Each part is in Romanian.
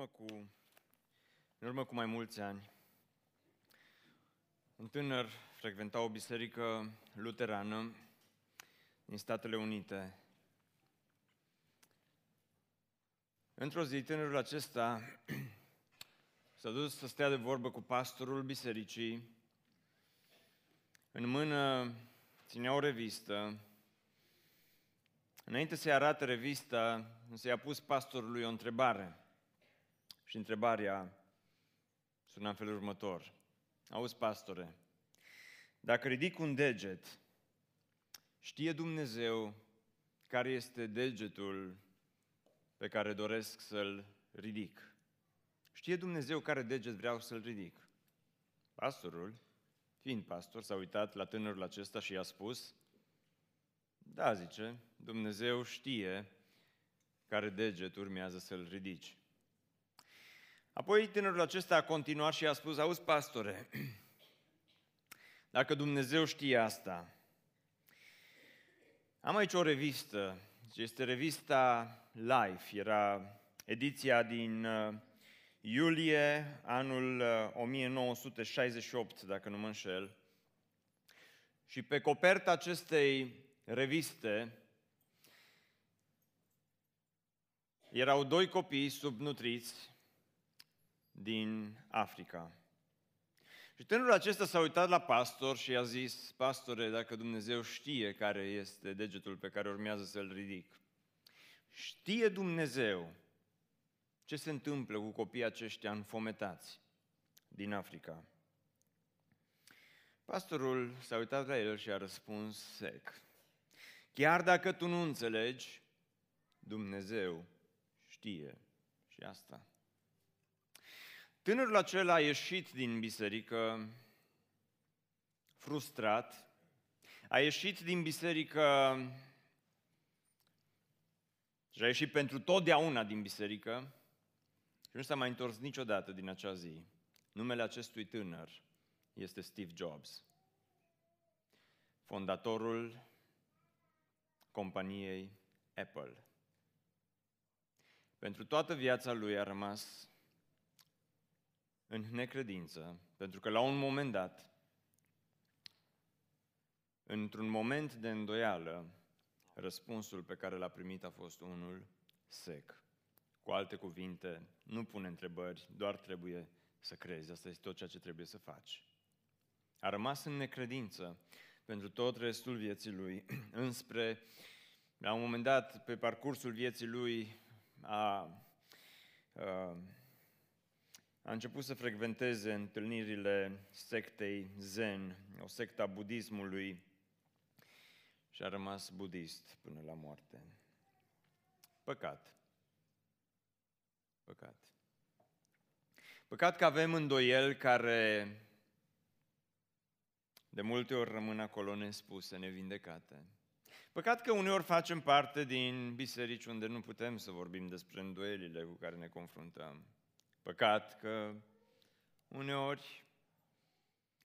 urmă cu, în urmă cu mai mulți ani, un tânăr frecventa o biserică luterană din Statele Unite. Într-o zi, tânărul acesta s-a dus să stea de vorbă cu pastorul bisericii. În mână ținea o revistă. Înainte să-i arate revista, însă i-a pus pastorului o întrebare. Și întrebarea sună în felul următor. Auzi, pastore, dacă ridic un deget, știe Dumnezeu care este degetul pe care doresc să-l ridic. Știe Dumnezeu care deget vreau să-l ridic. Pastorul, fiind pastor, s-a uitat la tânărul acesta și i-a spus, da, zice, Dumnezeu știe care deget urmează să-l ridici. Apoi tânărul acesta a continuat și a spus, auzi, pastore, dacă Dumnezeu știe asta, am aici o revistă, este revista Life, era ediția din uh, iulie anul 1968, uh, dacă nu mă înșel. Și pe coperta acestei reviste erau doi copii subnutriți din Africa. Și tânărul acesta s-a uitat la pastor și a zis, pastore, dacă Dumnezeu știe care este degetul pe care urmează să-l ridic, știe Dumnezeu ce se întâmplă cu copiii aceștia înfometați din Africa. Pastorul s-a uitat la el și a răspuns sec. Chiar dacă tu nu înțelegi, Dumnezeu știe și asta. Tânărul acela a ieșit din biserică frustrat, a ieșit din biserică și a ieșit pentru totdeauna din biserică și nu s-a mai întors niciodată din acea zi. Numele acestui tânăr este Steve Jobs, fondatorul companiei Apple. Pentru toată viața lui a rămas în necredință, pentru că la un moment dat, într-un moment de îndoială, răspunsul pe care l-a primit a fost unul sec. Cu alte cuvinte, nu pune întrebări, doar trebuie să crezi. Asta este tot ceea ce trebuie să faci. A rămas în necredință pentru tot restul vieții lui, înspre, la un moment dat, pe parcursul vieții lui, a, a a început să frecventeze întâlnirile sectei Zen, o secta budismului, și a rămas budist până la moarte. Păcat. Păcat. Păcat că avem îndoieli care de multe ori rămân acolo nespuse, nevindecate. Păcat că uneori facem parte din biserici unde nu putem să vorbim despre îndoielile cu care ne confruntăm. Păcat că uneori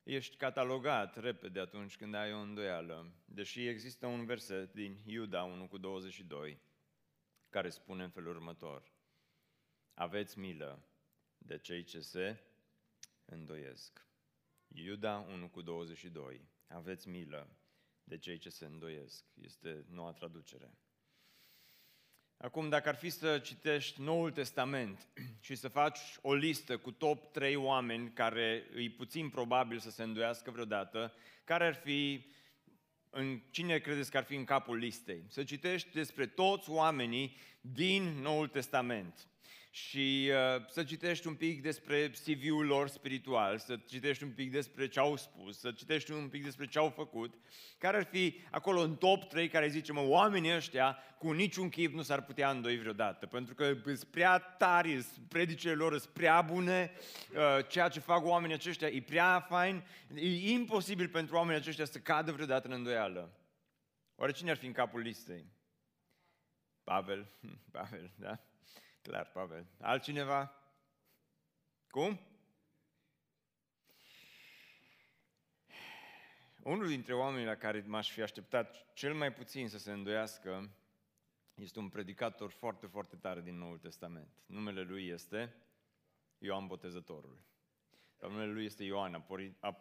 ești catalogat repede atunci când ai o îndoială, deși există un verset din Iuda 1 cu 22 care spune în felul următor. Aveți milă de cei ce se îndoiesc. Iuda 1 cu 22. Aveți milă de cei ce se îndoiesc. Este noua traducere. Acum, dacă ar fi să citești Noul Testament și să faci o listă cu top 3 oameni care îi puțin probabil să se îndoiască vreodată, care ar fi, în cine credeți că ar fi în capul listei? Să citești despre toți oamenii din Noul Testament și uh, să citești un pic despre CV-ul lor spiritual, să citești un pic despre ce au spus, să citești un pic despre ce au făcut, care ar fi acolo în top 3 care zice, mă, oamenii ăștia cu niciun chip nu s-ar putea îndoi vreodată, pentru că sunt prea tari, predicile lor sunt prea bune, uh, ceea ce fac oamenii aceștia e prea fain, e imposibil pentru oamenii aceștia să cadă vreodată în îndoială. Oare cine ar fi în capul listei? Pavel, Pavel, da? Clar, Pavel. Altcineva? Cum? Unul dintre oamenii la care m-aș fi așteptat cel mai puțin să se îndoiască este un predicator foarte, foarte tare din Noul Testament. Numele lui este Ioan Botezătorul. Dar numele lui este Ioan, a, pori, a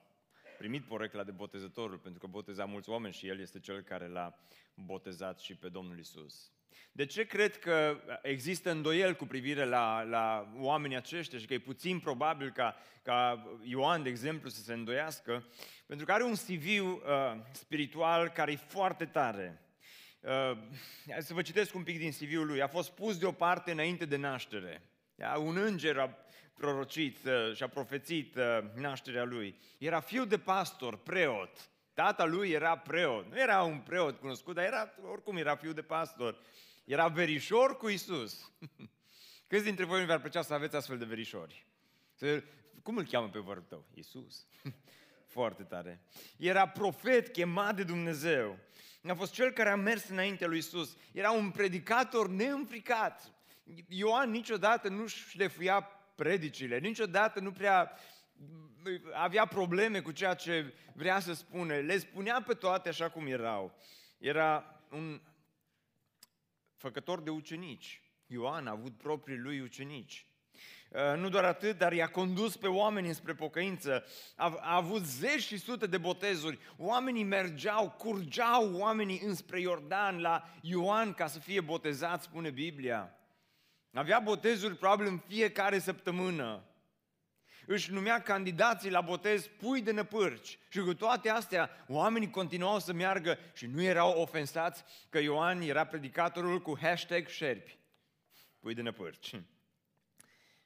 primit porecla de botezătorul, pentru că boteza mulți oameni și el este cel care l-a botezat și pe Domnul Isus. De ce cred că există îndoiel cu privire la, la oamenii aceștia și că e puțin probabil ca, ca Ioan, de exemplu, să se îndoiască? Pentru că are un CV uh, spiritual care e foarte tare. Uh, să vă citesc un pic din CV-ul lui. A fost pus deoparte înainte de naștere. Da? Un înger a prorocit uh, și a profețit uh, nașterea lui. Era fiu de pastor, preot. Tata lui era preot. Nu era un preot cunoscut, dar era, oricum era fiu de pastor. Era verișor cu Isus. Câți dintre voi vi-ar plăcea să aveți astfel de verișori? Cum îl cheamă pe vărul tău? Isus. Foarte tare. Era profet chemat de Dumnezeu. A fost cel care a mers înaintea lui Isus. Era un predicator neînfricat. Ioan niciodată nu șlefuia predicile, niciodată nu prea avea probleme cu ceea ce vrea să spune. Le spunea pe toate așa cum erau. Era un făcător de ucenici. Ioan a avut proprii lui ucenici. Uh, nu doar atât, dar i-a condus pe oameni spre pocăință. A, a avut zeci și sute de botezuri. Oamenii mergeau, curgeau oamenii înspre Iordan la Ioan ca să fie botezați, spune Biblia. Avea botezuri probabil în fiecare săptămână. Își numea candidații la botez pui de năpârci. Și cu toate astea, oamenii continuau să meargă și nu erau ofensați că Ioan era predicatorul cu hashtag șerpi. Pui de năpârci.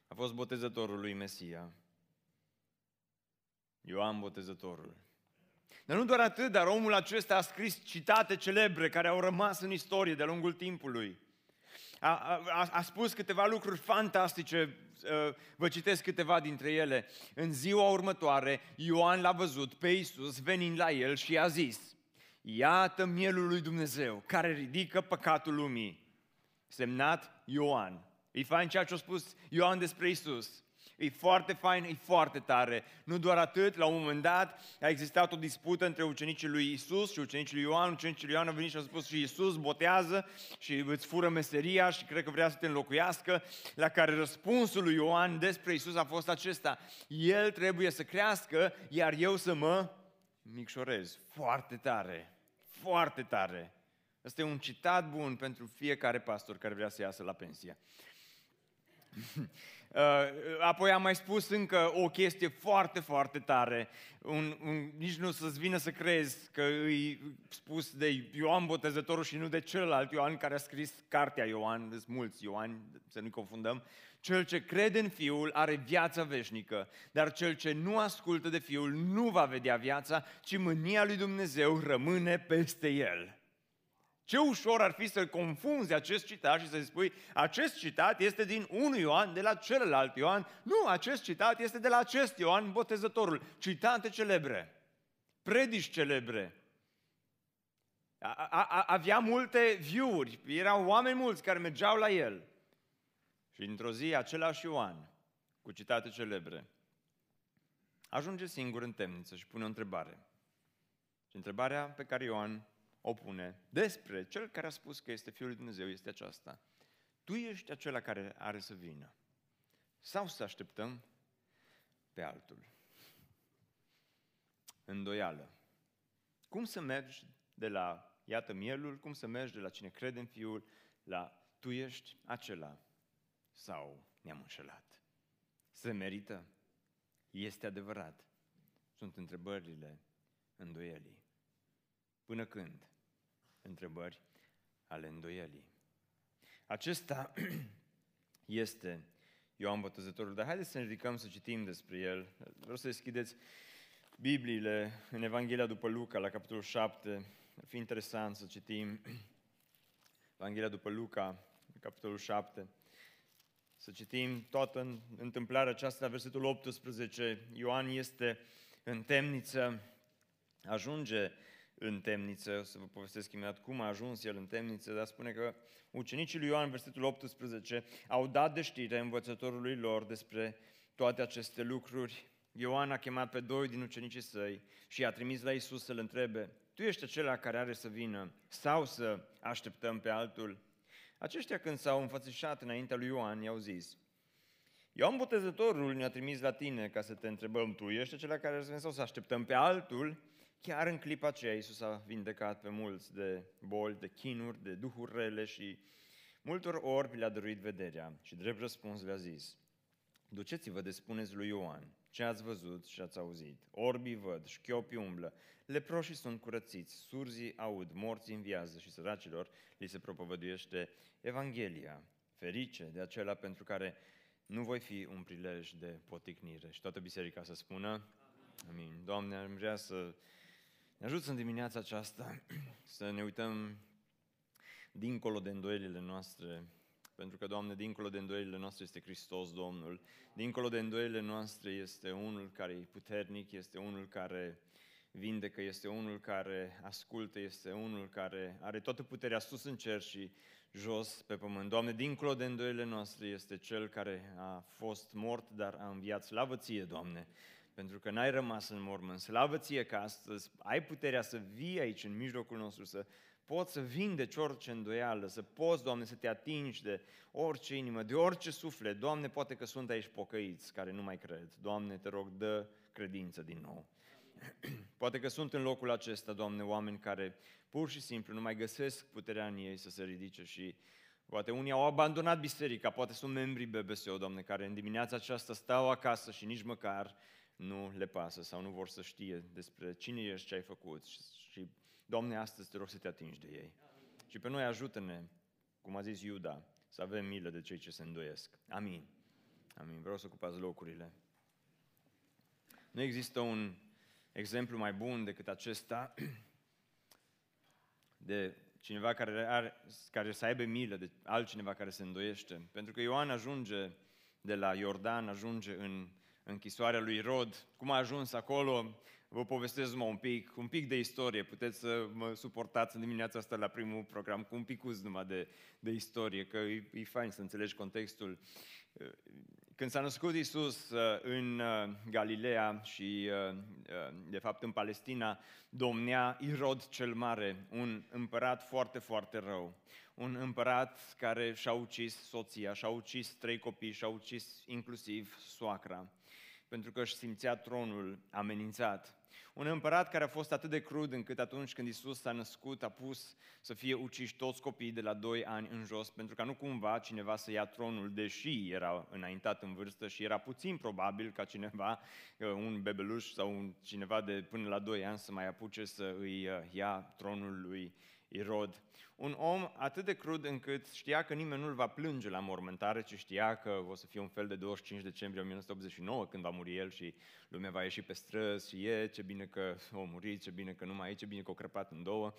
A fost botezătorul lui Mesia. Ioan botezătorul. Dar nu doar atât, dar omul acesta a scris citate celebre care au rămas în istorie de-a lungul timpului. A, a, a spus câteva lucruri fantastice, uh, vă citesc câteva dintre ele. În ziua următoare, Ioan l-a văzut pe Iisus venind la el și a zis, Iată mielul lui Dumnezeu care ridică păcatul lumii. Semnat Ioan. E fain ceea ce a spus Ioan despre Isus. E foarte fain, e foarte tare. Nu doar atât, la un moment dat a existat o dispută între ucenicii lui Isus și ucenicii lui Ioan. Ucenicii lui Ioan au venit și au spus și Isus botează și îți fură meseria și cred că vrea să te înlocuiască. La care răspunsul lui Ioan despre Isus a fost acesta. El trebuie să crească, iar eu să mă micșorez. Foarte tare, foarte tare. Asta e un citat bun pentru fiecare pastor care vrea să iasă la pensie. Uh, apoi am mai spus încă o chestie foarte, foarte tare. Un, un, nici nu să-ți vină să crezi că îi spus de Ioan Botezătorul și nu de celălalt Ioan care a scris cartea Ioan, sunt mulți Ioan, să nu confundăm. Cel ce crede în Fiul are viața veșnică, dar cel ce nu ascultă de Fiul nu va vedea viața, ci mânia lui Dumnezeu rămâne peste el. Ce ușor ar fi să-l confunzi acest citat și să-i spui, acest citat este din un Ioan de la celălalt Ioan. Nu, acest citat este de la acest Ioan, botezătorul. Citate celebre, predici celebre. A, a, avea multe view-uri, erau oameni mulți care mergeau la el. Și într-o zi, același Ioan, cu citate celebre, ajunge singur în temniță și pune o întrebare. Și întrebarea pe care Ioan o pune despre cel care a spus că este Fiul lui Dumnezeu este aceasta. Tu ești acela care are să vină. Sau să așteptăm pe altul. Îndoială. Cum să mergi de la, iată mielul, cum să mergi de la cine crede în Fiul la tu ești acela sau ne-am înșelat? Se merită? Este adevărat? Sunt întrebările îndoielii. Până când? Întrebări ale îndoielii. Acesta este Ioan Botezătorul, dar haideți să ne ridicăm să citim despre el. Vreau să deschideți Bibliile în Evanghelia după Luca, la capitolul 7. Ar fi interesant să citim Evanghelia după Luca, capitolul 7. Să citim toată întâmplarea aceasta, versetul 18. Ioan este în temniță, ajunge în temniță, să vă povestesc imediat cum a ajuns el în temniță, dar spune că ucenicii lui Ioan, versetul 18, au dat de știre învățătorului lor despre toate aceste lucruri. Ioan a chemat pe doi din ucenicii săi și i-a trimis la Isus să-l întrebe, tu ești acela care are să vină sau să așteptăm pe altul? Aceștia când s-au înfățișat înaintea lui Ioan, i-au zis, Ioan Botezătorul ne-a trimis la tine ca să te întrebăm, tu ești acela care răspunde sau să așteptăm pe altul? Chiar în clipa aceea Iisus a vindecat pe mulți de boli, de chinuri, de duhuri rele și multor ori le-a dăruit vederea. Și drept răspuns le-a zis, duceți-vă de spuneți lui Ioan ce ați văzut și ați auzit. Orbii văd, șchiopii umblă, leproșii sunt curățiți, surzii aud, morții înviază și săracilor li se propovăduiește Evanghelia. Ferice de acela pentru care nu voi fi un prilej de poticnire. Și toată biserica să spună Amin. Doamne, am vrea să ne ajut în dimineața aceasta să ne uităm dincolo de îndoielile noastre, pentru că, Doamne, dincolo de îndoielile noastre este Hristos Domnul, dincolo de îndoielile noastre este unul care e puternic, este unul care vindecă, este unul care ascultă, este unul care are toată puterea sus în cer și jos pe pământ. Doamne, dincolo de îndoielile noastre este Cel care a fost mort, dar a înviat. Slavă ție, Doamne, pentru că n-ai rămas în mormânt. Slavă ție că astăzi ai puterea să vii aici în mijlocul nostru, să poți să vindeci orice îndoială, să poți, Doamne, să te atingi de orice inimă, de orice suflet. Doamne, poate că sunt aici pocăiți care nu mai cred. Doamne, te rog, dă credință din nou. Poate că sunt în locul acesta, Doamne, oameni care pur și simplu nu mai găsesc puterea în ei să se ridice și poate unii au abandonat biserica, poate sunt membrii BBSO, Doamne, care în dimineața aceasta stau acasă și nici măcar nu le pasă sau nu vor să știe despre cine ești, ce ai făcut. Și, și Doamne, astăzi te rog să te atingi de ei. Și pe noi ajută-ne, cum a zis Iuda, să avem milă de cei ce se îndoiesc. Amin. Amin. Vreau să ocupați locurile. Nu există un exemplu mai bun decât acesta de cineva care, are, care să aibă milă de altcineva care se îndoiește. Pentru că Ioan ajunge de la Iordan, ajunge în închisoarea lui Rod. Cum a ajuns acolo, vă povestesc numai un pic, un pic de istorie. Puteți să mă suportați în dimineața asta la primul program cu un pic numai de, de istorie, că e, e fain să înțelegi contextul. Când s-a născut Isus uh, în uh, Galileea și, uh, de fapt, în Palestina, domnea Irod cel Mare, un împărat foarte, foarte rău. Un împărat care și-a ucis soția, și-a ucis trei copii, și-a ucis inclusiv soacra, pentru că își simțea tronul amenințat. Un împărat care a fost atât de crud încât atunci când Isus s-a născut a pus să fie uciși toți copiii de la 2 ani în jos, pentru ca nu cumva cineva să ia tronul, deși era înaintat în vârstă și era puțin probabil ca cineva, uh, un bebeluș sau un, cineva de până la 2 ani să mai apuce să îi uh, ia tronul lui Irod. Un om atât de crud încât știa că nimeni nu-l va plânge la mormântare, ci știa că o să fie un fel de 25 decembrie 1989 când va muri el și lumea va ieși pe străzi și e, ce bine că a murit, ce bine că nu mai e, ce bine că a crăpat în două.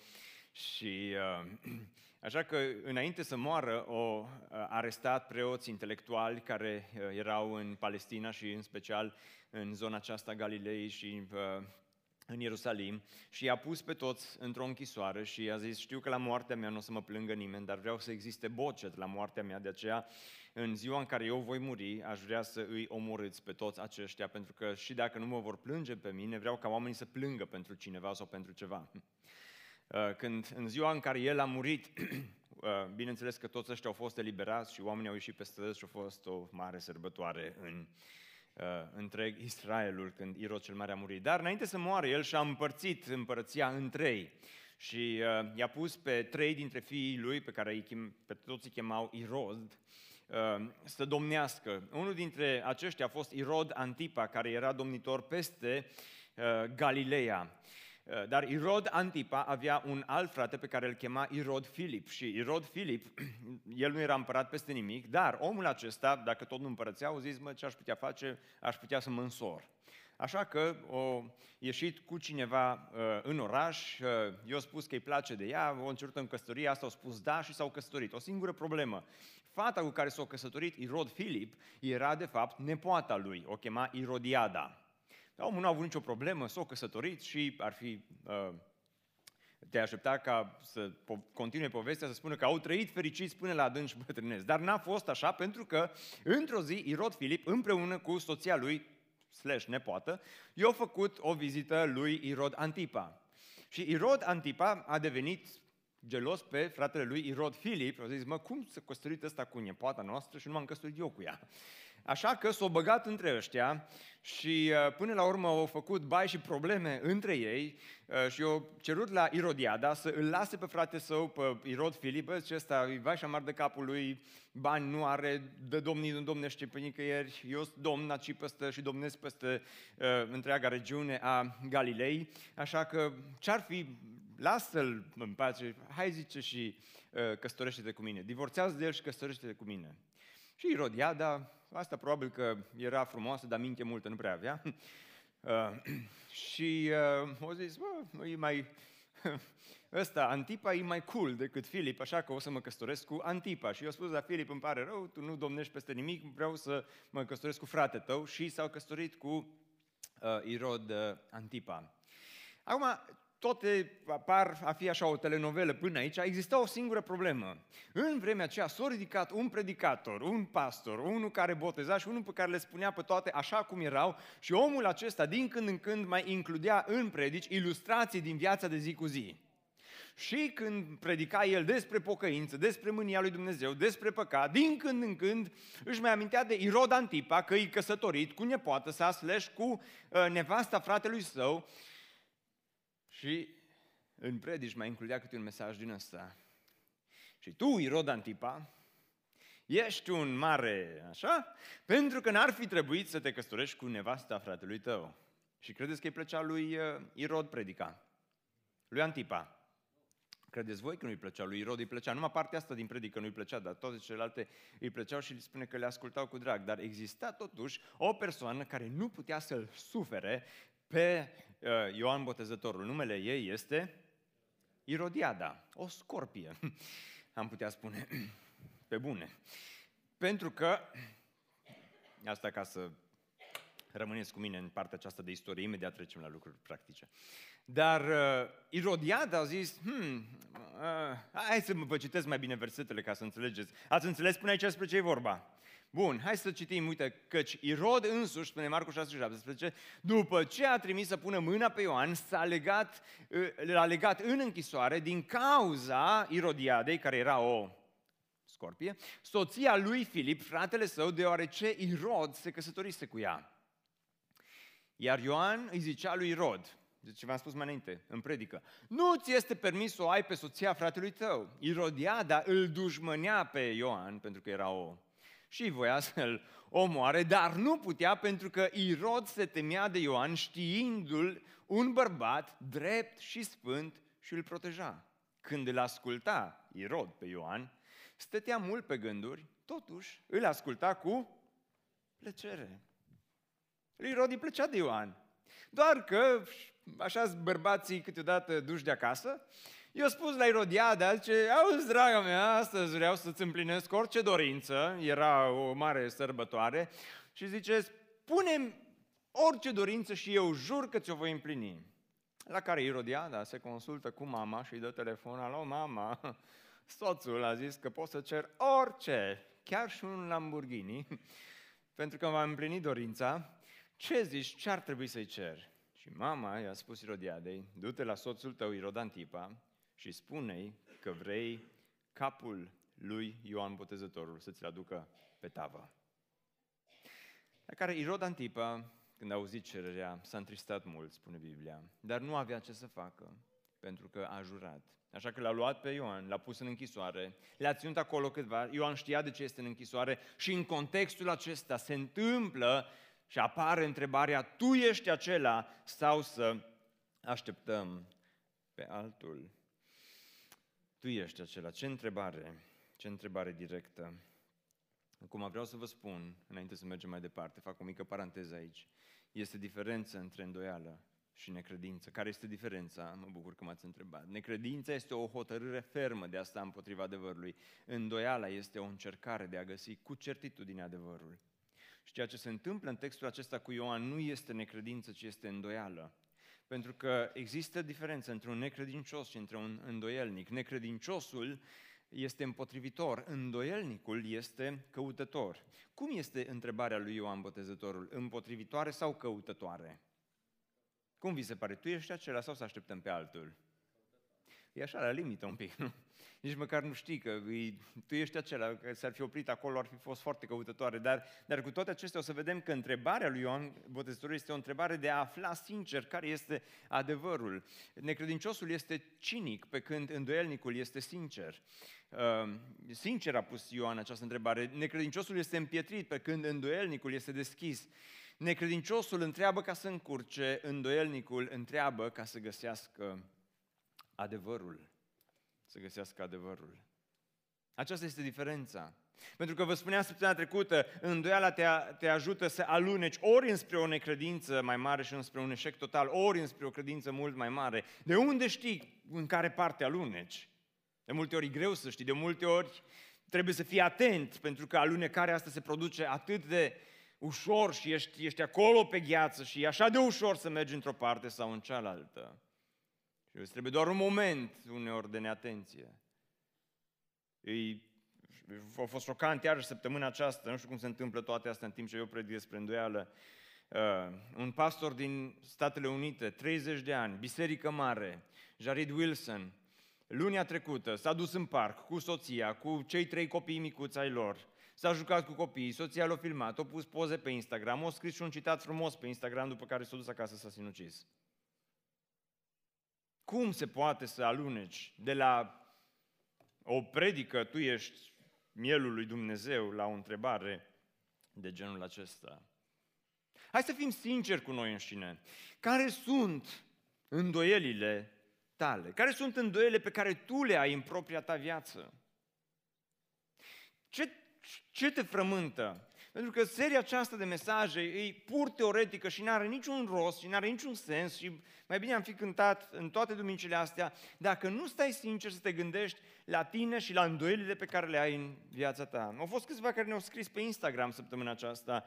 Și uh, așa că înainte să moară, o uh, arestat preoți intelectuali care uh, erau în Palestina și în special în zona aceasta Galilei și uh, în Ierusalim și i-a pus pe toți într-o închisoare și i-a zis, știu că la moartea mea nu o să mă plângă nimeni, dar vreau să existe bocet la moartea mea, de aceea în ziua în care eu voi muri, aș vrea să îi omorâți pe toți aceștia, pentru că și dacă nu mă vor plânge pe mine, vreau ca oamenii să plângă pentru cineva sau pentru ceva. Uh, când în ziua în care el a murit, uh, bineînțeles că toți ăștia au fost eliberați și oamenii au ieșit pe străzi și a fost o mare sărbătoare în uh, întreg Israelul când Irod cel Mare a murit. Dar înainte să moară, el și-a împărțit împărăția în trei și uh, i-a pus pe trei dintre fiii lui, pe care îi chem, pe toți îi chemau Irod, uh, să domnească. Unul dintre aceștia a fost Irod Antipa, care era domnitor peste uh, Galileea. Uh, dar Irod Antipa avea un alt frate pe care îl chema Irod Filip și Irod Filip, el nu era împărat peste nimic, dar omul acesta, dacă tot nu împărățea, au zis, mă, ce aș putea face? Aș putea să mă însor. Așa că o ieșit cu cineva uh, în oraș, uh, i-a spus că îi place de ea, o încercat în căsătorie, asta au spus da și s-au căsătorit. O singură problemă, fata cu care s-a căsătorit, Irod Filip, era de fapt nepoata lui, o chema Irodiada. Dar omul nu a avut nicio problemă, s-a căsătorit și ar fi... Uh, te aștepta ca să po- continue povestea, să spună că au trăit fericiți până la adânci bătrânesc. Dar n-a fost așa pentru că, într-o zi, Irod Filip, împreună cu soția lui, slash nepoată, i-a făcut o vizită lui Irod Antipa. Și Irod Antipa a devenit gelos pe fratele lui Irod Filip, a zis, mă, cum să căsătorit ăsta cu nepoata noastră și nu m-am căsătorit eu cu ea? Așa că s-au băgat între ăștia și uh, până la urmă au făcut bai și probleme între ei uh, și au cerut la Irodiada să îl lase pe frate său, pe Irod Filip, ce ăsta e vai și amar de capul lui, bani nu are, de domnii nu domnește pe nicăieri, eu sunt domn aici peste și domnesc peste uh, întreaga regiune a Galilei, așa că ce-ar fi, lasă-l în pace, hai zice și uh, căsătorește-te cu mine, divorțează de el și căsătorește-te cu mine. Și Irodiada, asta probabil că era frumoasă, dar minte multă nu prea avea. Uh, și uh, o zis, bă, e mai... Ăsta, Antipa, e mai cool decât Filip, așa că o să mă căsătoresc cu Antipa. Și eu spus la Filip, îmi pare rău, tu nu domnești peste nimic, vreau să mă căsătoresc cu frate tău. Și s-au căsătorit cu uh, Irod uh, Antipa. Acum, toate par a fi așa o telenovelă până aici, exista o singură problemă. În vremea aceea s-a ridicat un predicator, un pastor, unul care boteza și unul pe care le spunea pe toate așa cum erau și omul acesta din când în când mai includea în predici ilustrații din viața de zi cu zi. Și când predica el despre pocăință, despre mânia lui Dumnezeu, despre păcat, din când în când își mai amintea de Irod Antipa, că e căsătorit cu nepoată sa, slash cu uh, nevasta fratelui său și în predici mai includea câte un mesaj din ăsta. Și tu, Irod Antipa, ești un mare, așa? Pentru că n-ar fi trebuit să te căsătorești cu nevasta fratelui tău. Și credeți că îi plăcea lui uh, Irod predica? Lui Antipa. Credeți voi că nu-i plăcea lui Irod, îi plăcea. Numai partea asta din predică nu-i plăcea, dar toate celelalte îi plăceau și îi spune că le ascultau cu drag. Dar exista totuși o persoană care nu putea să-l sufere pe uh, Ioan Botezătorul. Numele ei este Irodiada, o scorpie, am putea spune, pe bune. Pentru că, asta ca să rămâneți cu mine în partea aceasta de istorie, imediat trecem la lucruri practice. Dar uh, Irodiada a zis, hmm, uh, hai să vă citesc mai bine versetele ca să înțelegeți. Ați înțeles până aici despre ce e vorba? Bun, hai să citim, uite, căci Irod însuși, spune Marcu 6 17, după ce a trimis să pună mâna pe Ioan, s-a legat, l-a legat în închisoare din cauza Irodiadei, care era o scorpie, soția lui Filip, fratele său, deoarece Irod se căsătorise cu ea. Iar Ioan îi zicea lui Irod, de ce v-am spus mai înainte, în predică. Nu ți este permis să o ai pe soția fratelui tău. Irodiada îl dușmănea pe Ioan, pentru că era o și voia să-l omoare, dar nu putea pentru că Irod se temea de Ioan știindu-l un bărbat drept și sfânt și îl proteja. Când îl asculta Irod pe Ioan, stătea mult pe gânduri, totuși îl asculta cu plăcere. Lui Irod îi plăcea de Ioan. Doar că, așa bărbații câteodată duși de acasă, eu spus la Irodiada, zice, auzi, draga mea, astăzi vreau să-ți împlinesc orice dorință, era o mare sărbătoare, și zice, spune orice dorință și eu jur că ți-o voi împlini. La care Irodiada se consultă cu mama și îi dă telefon, alo mama, soțul a zis că pot să cer orice, chiar și un Lamborghini, pentru că m-am împlinit dorința, ce zici, ce ar trebui să-i cer? Și mama i-a spus Irodiadei, du-te la soțul tău, Irodantipa, și spune că vrei capul lui Ioan Botezătorul să ți-l aducă pe tavă. La care Irod Antipa, când a auzit cererea, s-a întristat mult, spune Biblia, dar nu avea ce să facă, pentru că a jurat. Așa că l-a luat pe Ioan, l-a pus în închisoare, le-a ținut acolo câtva, Ioan știa de ce este în închisoare și în contextul acesta se întâmplă și apare întrebarea, tu ești acela sau să așteptăm pe altul? Tu ești acela. Ce întrebare, ce întrebare directă. Acum vreau să vă spun, înainte să mergem mai departe, fac o mică paranteză aici. Este diferență între îndoială și necredință. Care este diferența? Mă bucur că m-ați întrebat. Necredința este o hotărâre fermă de a sta împotriva adevărului. Îndoiala este o încercare de a găsi cu certitudine adevărul. Și ceea ce se întâmplă în textul acesta cu Ioan nu este necredință, ci este îndoială. Pentru că există diferență între un necredincios și între un îndoielnic. Necredinciosul este împotrivitor, îndoielnicul este căutător. Cum este întrebarea lui Ioan Botezătorul? Împotrivitoare sau căutătoare? Cum vi se pare? Tu ești acela sau să așteptăm pe altul? E așa, la limită un pic, nu? Nici măcar nu știi că e, tu ești acela, că s-ar fi oprit acolo, ar fi fost foarte căutătoare. Dar, dar cu toate acestea o să vedem că întrebarea lui Ioan Botezătorul este o întrebare de a afla sincer care este adevărul. Necredinciosul este cinic, pe când îndoielnicul este sincer. Uh, sincer a pus Ioan această întrebare. Necredinciosul este împietrit, pe când îndoielnicul este deschis. Necredinciosul întreabă ca să încurce, îndoielnicul întreabă ca să găsească adevărul. Să găsească adevărul. Aceasta este diferența. Pentru că vă spuneam săptămâna trecută, îndoiala te, te ajută să aluneci ori înspre o necredință mai mare și înspre un eșec total, ori înspre o credință mult mai mare. De unde știi în care parte aluneci? De multe ori e greu să știi, de multe ori trebuie să fii atent, pentru că alunecarea asta se produce atât de ușor și ești, ești acolo pe gheață și e așa de ușor să mergi într-o parte sau în cealaltă. Și îți trebuie doar un moment uneori de neatenție. Ei, a fost șocant iarăși săptămâna aceasta, nu știu cum se întâmplă toate astea în timp ce eu predic despre îndoială. Uh, un pastor din Statele Unite, 30 de ani, biserică mare, Jared Wilson, lunia trecută s-a dus în parc cu soția, cu cei trei copii micuți ai lor, s-a jucat cu copiii, soția l-a filmat, a pus poze pe Instagram, a scris și un citat frumos pe Instagram, după care s-a dus acasă să s-a sinucis. Cum se poate să aluneci de la o predică, tu ești mielul lui Dumnezeu, la o întrebare de genul acesta? Hai să fim sinceri cu noi înșine. Care sunt îndoielile tale? Care sunt îndoielile pe care tu le ai în propria ta viață? Ce, ce te frământă? Pentru că seria aceasta de mesaje e pur teoretică și nu are niciun rost și nu are niciun sens și mai bine am fi cântat în toate duminicile astea dacă nu stai sincer să te gândești la tine și la îndoielile pe care le ai în viața ta. Au fost câțiva care ne-au scris pe Instagram săptămâna aceasta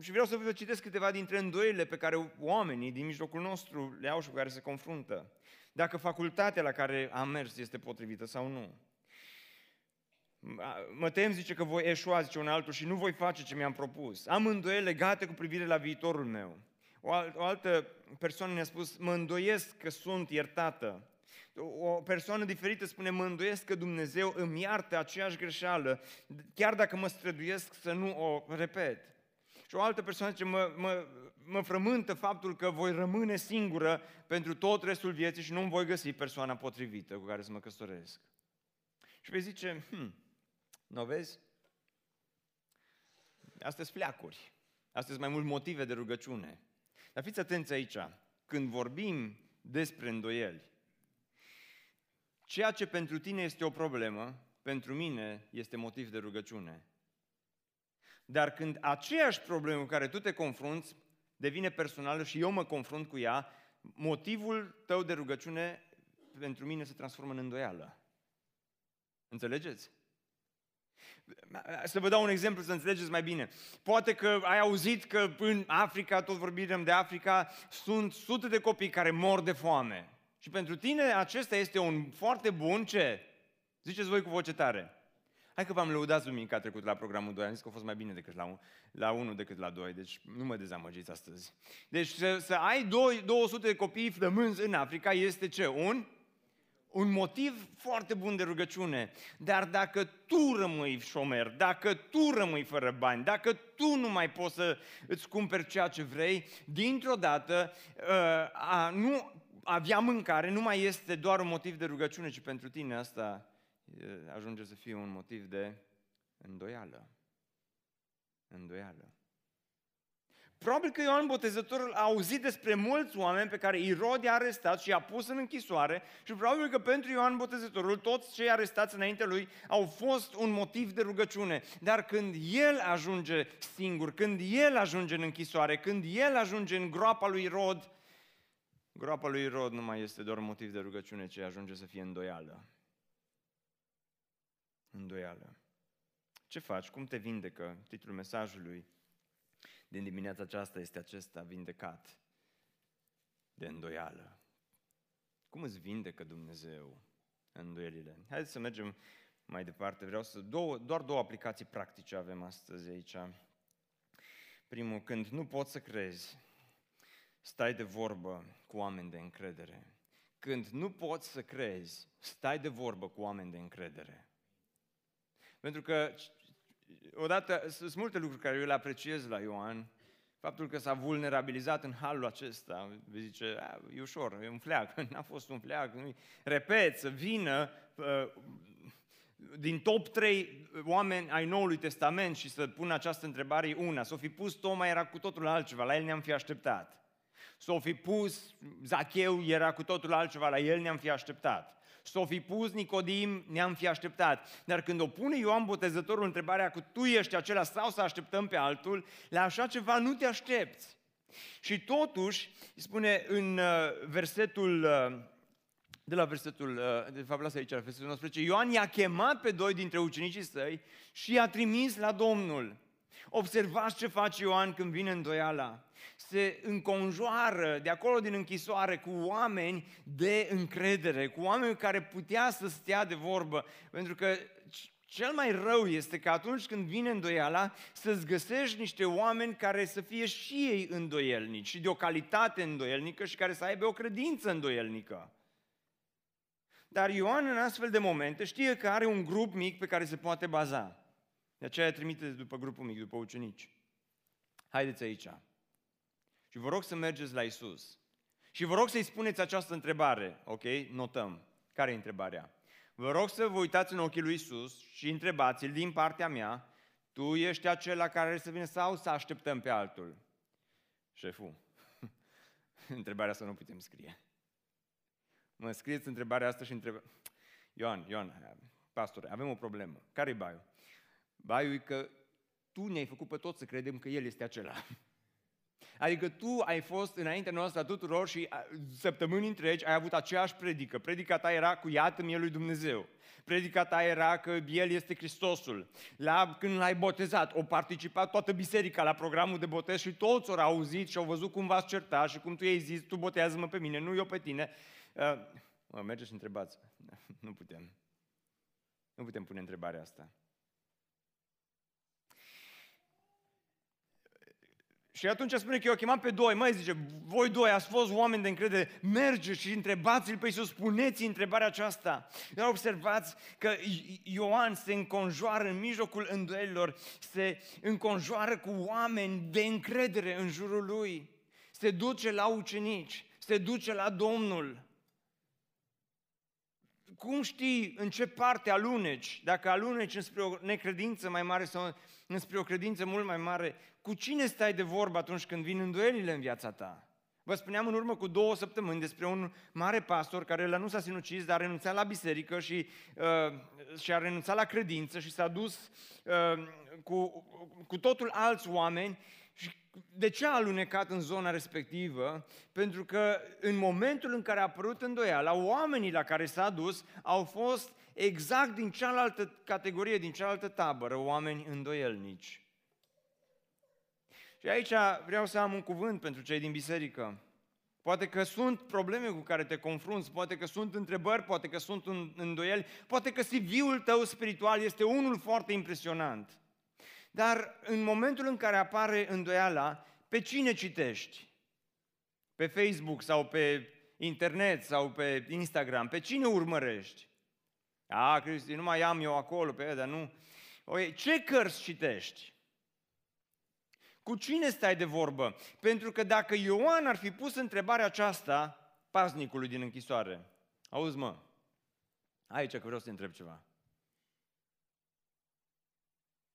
și vreau să vă citesc câteva dintre îndoielile pe care oamenii din mijlocul nostru le au și cu care se confruntă. Dacă facultatea la care am mers este potrivită sau nu Mă tem, zice, că voi eșua, zice un altul, și nu voi face ce mi-am propus. Am îndoieli legate cu privire la viitorul meu. O, o altă persoană ne-a spus, mă îndoiesc că sunt iertată. O persoană diferită spune, mă îndoiesc că Dumnezeu îmi iartă aceeași greșeală, chiar dacă mă străduiesc să nu o repet. Și o altă persoană zice, mă, mă, mă frământă faptul că voi rămâne singură pentru tot restul vieții și nu voi găsi persoana potrivită cu care să mă căsătoresc. Și vei zice, hm, nu vezi? Astea sunt fleacuri. Astea sunt mai mult motive de rugăciune. Dar fiți atenți aici. Când vorbim despre îndoieli, ceea ce pentru tine este o problemă, pentru mine este motiv de rugăciune. Dar când aceeași problemă cu care tu te confrunți devine personală și eu mă confrunt cu ea, motivul tău de rugăciune pentru mine se transformă în îndoială. Înțelegeți? Să vă dau un exemplu să înțelegeți mai bine. Poate că ai auzit că în Africa, tot vorbim de Africa, sunt sute de copii care mor de foame. Și pentru tine acesta este un foarte bun ce? Ziceți voi cu voce tare. Hai că v-am lăudat duminica trecut la programul 2, am zis că a fost mai bine decât la 1, la 1 decât la 2, deci nu mă dezamăgiți astăzi. Deci să, să ai 200 de copii flămânzi în Africa este ce? Un un motiv foarte bun de rugăciune. Dar dacă tu rămâi șomer, dacă tu rămâi fără bani, dacă tu nu mai poți să îți cumperi ceea ce vrei, dintr-o dată ă, a nu avea mâncare nu mai este doar un motiv de rugăciune, ci pentru tine asta ajunge să fie un motiv de îndoială. Îndoială. Probabil că Ioan Botezătorul a auzit despre mulți oameni pe care Irod i-a arestat și i-a pus în închisoare și probabil că pentru Ioan Botezătorul toți cei arestați înainte lui au fost un motiv de rugăciune. Dar când el ajunge singur, când el ajunge în închisoare, când el ajunge în groapa lui Irod, groapa lui Irod nu mai este doar un motiv de rugăciune, ci ajunge să fie îndoială. Îndoială. Ce faci? Cum te vindecă? Titlul mesajului din dimineața aceasta este acesta vindecat de îndoială. Cum îți vindecă Dumnezeu îndoielile? Haideți să mergem mai departe. Vreau să... Două, doar două aplicații practice avem astăzi aici. Primul, când nu poți să crezi, stai de vorbă cu oameni de încredere. când nu poți să crezi, stai de vorbă cu oameni de încredere. Pentru că, odată, sunt multe lucruri care eu le apreciez la Ioan, faptul că s-a vulnerabilizat în halul acesta, vei zice, a, e ușor, e un fleag, n-a fost un fleag, repet, să vină uh, din top 3 oameni ai Noului Testament și să pună această întrebare e una. S-o fi pus Toma, era cu totul altceva, la el ne-am fi așteptat. S-o fi pus Zacheu, era cu totul altceva, la el ne-am fi așteptat. S-o fi pus Nicodim, ne-am fi așteptat. Dar când o pune Ioan Botezătorul întrebarea cu tu ești acela sau să așteptăm pe altul, la așa ceva nu te aștepți. Și totuși, spune în uh, versetul uh, de la versetul, uh, de fapt lasă aici, la versetul 19, Ioan i-a chemat pe doi dintre ucenicii săi și i-a trimis la Domnul. Observați ce face Ioan când vine îndoiala. Se înconjoară de acolo din închisoare cu oameni de încredere, cu oameni care putea să stea de vorbă, pentru că cel mai rău este că atunci când vine îndoiala, să-ți găsești niște oameni care să fie și ei îndoielnici și de o calitate îndoielnică și care să aibă o credință îndoielnică. Dar Ioan în astfel de momente știe că are un grup mic pe care se poate baza. De aceea trimite după grupul mic, după ucenici. Haideți aici. Și vă rog să mergeți la Isus. Și vă rog să-i spuneți această întrebare, ok? Notăm. Care e întrebarea? Vă rog să vă uitați în ochii lui Isus și întrebați-l din partea mea, tu ești acela care are să vină sau să așteptăm pe altul? Șeful, întrebarea asta nu putem scrie. Mă scrieți întrebarea asta și întreb... Ioan, Ioan, pastor, avem o problemă. Care-i baiul? Baiul e că tu ne-ai făcut pe toți să credem că El este acela. Adică tu ai fost înaintea noastră a tuturor și săptămâni întregi ai avut aceeași predică. Predica ta era cu iată-mi lui Dumnezeu. Predica ta era că El este Hristosul. La, când l-ai botezat, o participat toată biserica la programul de botez și toți au auzit și au văzut cum v-ați certat și cum tu i-ai zis, tu botează-mă pe mine, nu eu pe tine. Uh, mă, mergeți și întrebați. Nu putem. Nu putem pune întrebarea asta. Și atunci spune că eu chemam pe doi, mai zice, voi doi ați fost oameni de încredere, mergeți și întrebați-l pe Iisus, spuneți întrebarea aceasta. Dar observați că Ioan se înconjoară în mijlocul îndoielilor, se înconjoară cu oameni de încredere în jurul lui, se duce la ucenici, se duce la Domnul cum știi în ce parte aluneci? Dacă aluneci înspre o necredință mai mare sau înspre o credință mult mai mare, cu cine stai de vorbă atunci când vin îndoielile în viața ta? Vă spuneam în urmă cu două săptămâni despre un mare pastor care la nu s-a sinucis, dar a renunțat la biserică și, uh, și a renunțat la credință și s-a dus uh, cu, cu totul alți oameni și de ce a alunecat în zona respectivă? Pentru că în momentul în care a apărut îndoiala, oamenii la care s-a dus au fost exact din cealaltă categorie, din cealaltă tabără, oameni îndoielnici. Și aici vreau să am un cuvânt pentru cei din biserică. Poate că sunt probleme cu care te confrunți, poate că sunt întrebări, poate că sunt îndoieli, poate că CV-ul tău spiritual este unul foarte impresionant. Dar în momentul în care apare îndoiala, pe cine citești? Pe Facebook sau pe internet sau pe Instagram? Pe cine urmărești? A, Cristi, nu mai am eu acolo pe ea, dar nu. Oie, ce cărți citești? Cu cine stai de vorbă? Pentru că dacă Ioan ar fi pus întrebarea aceasta paznicului din închisoare, auzi mă, aici că vreau să te întreb ceva.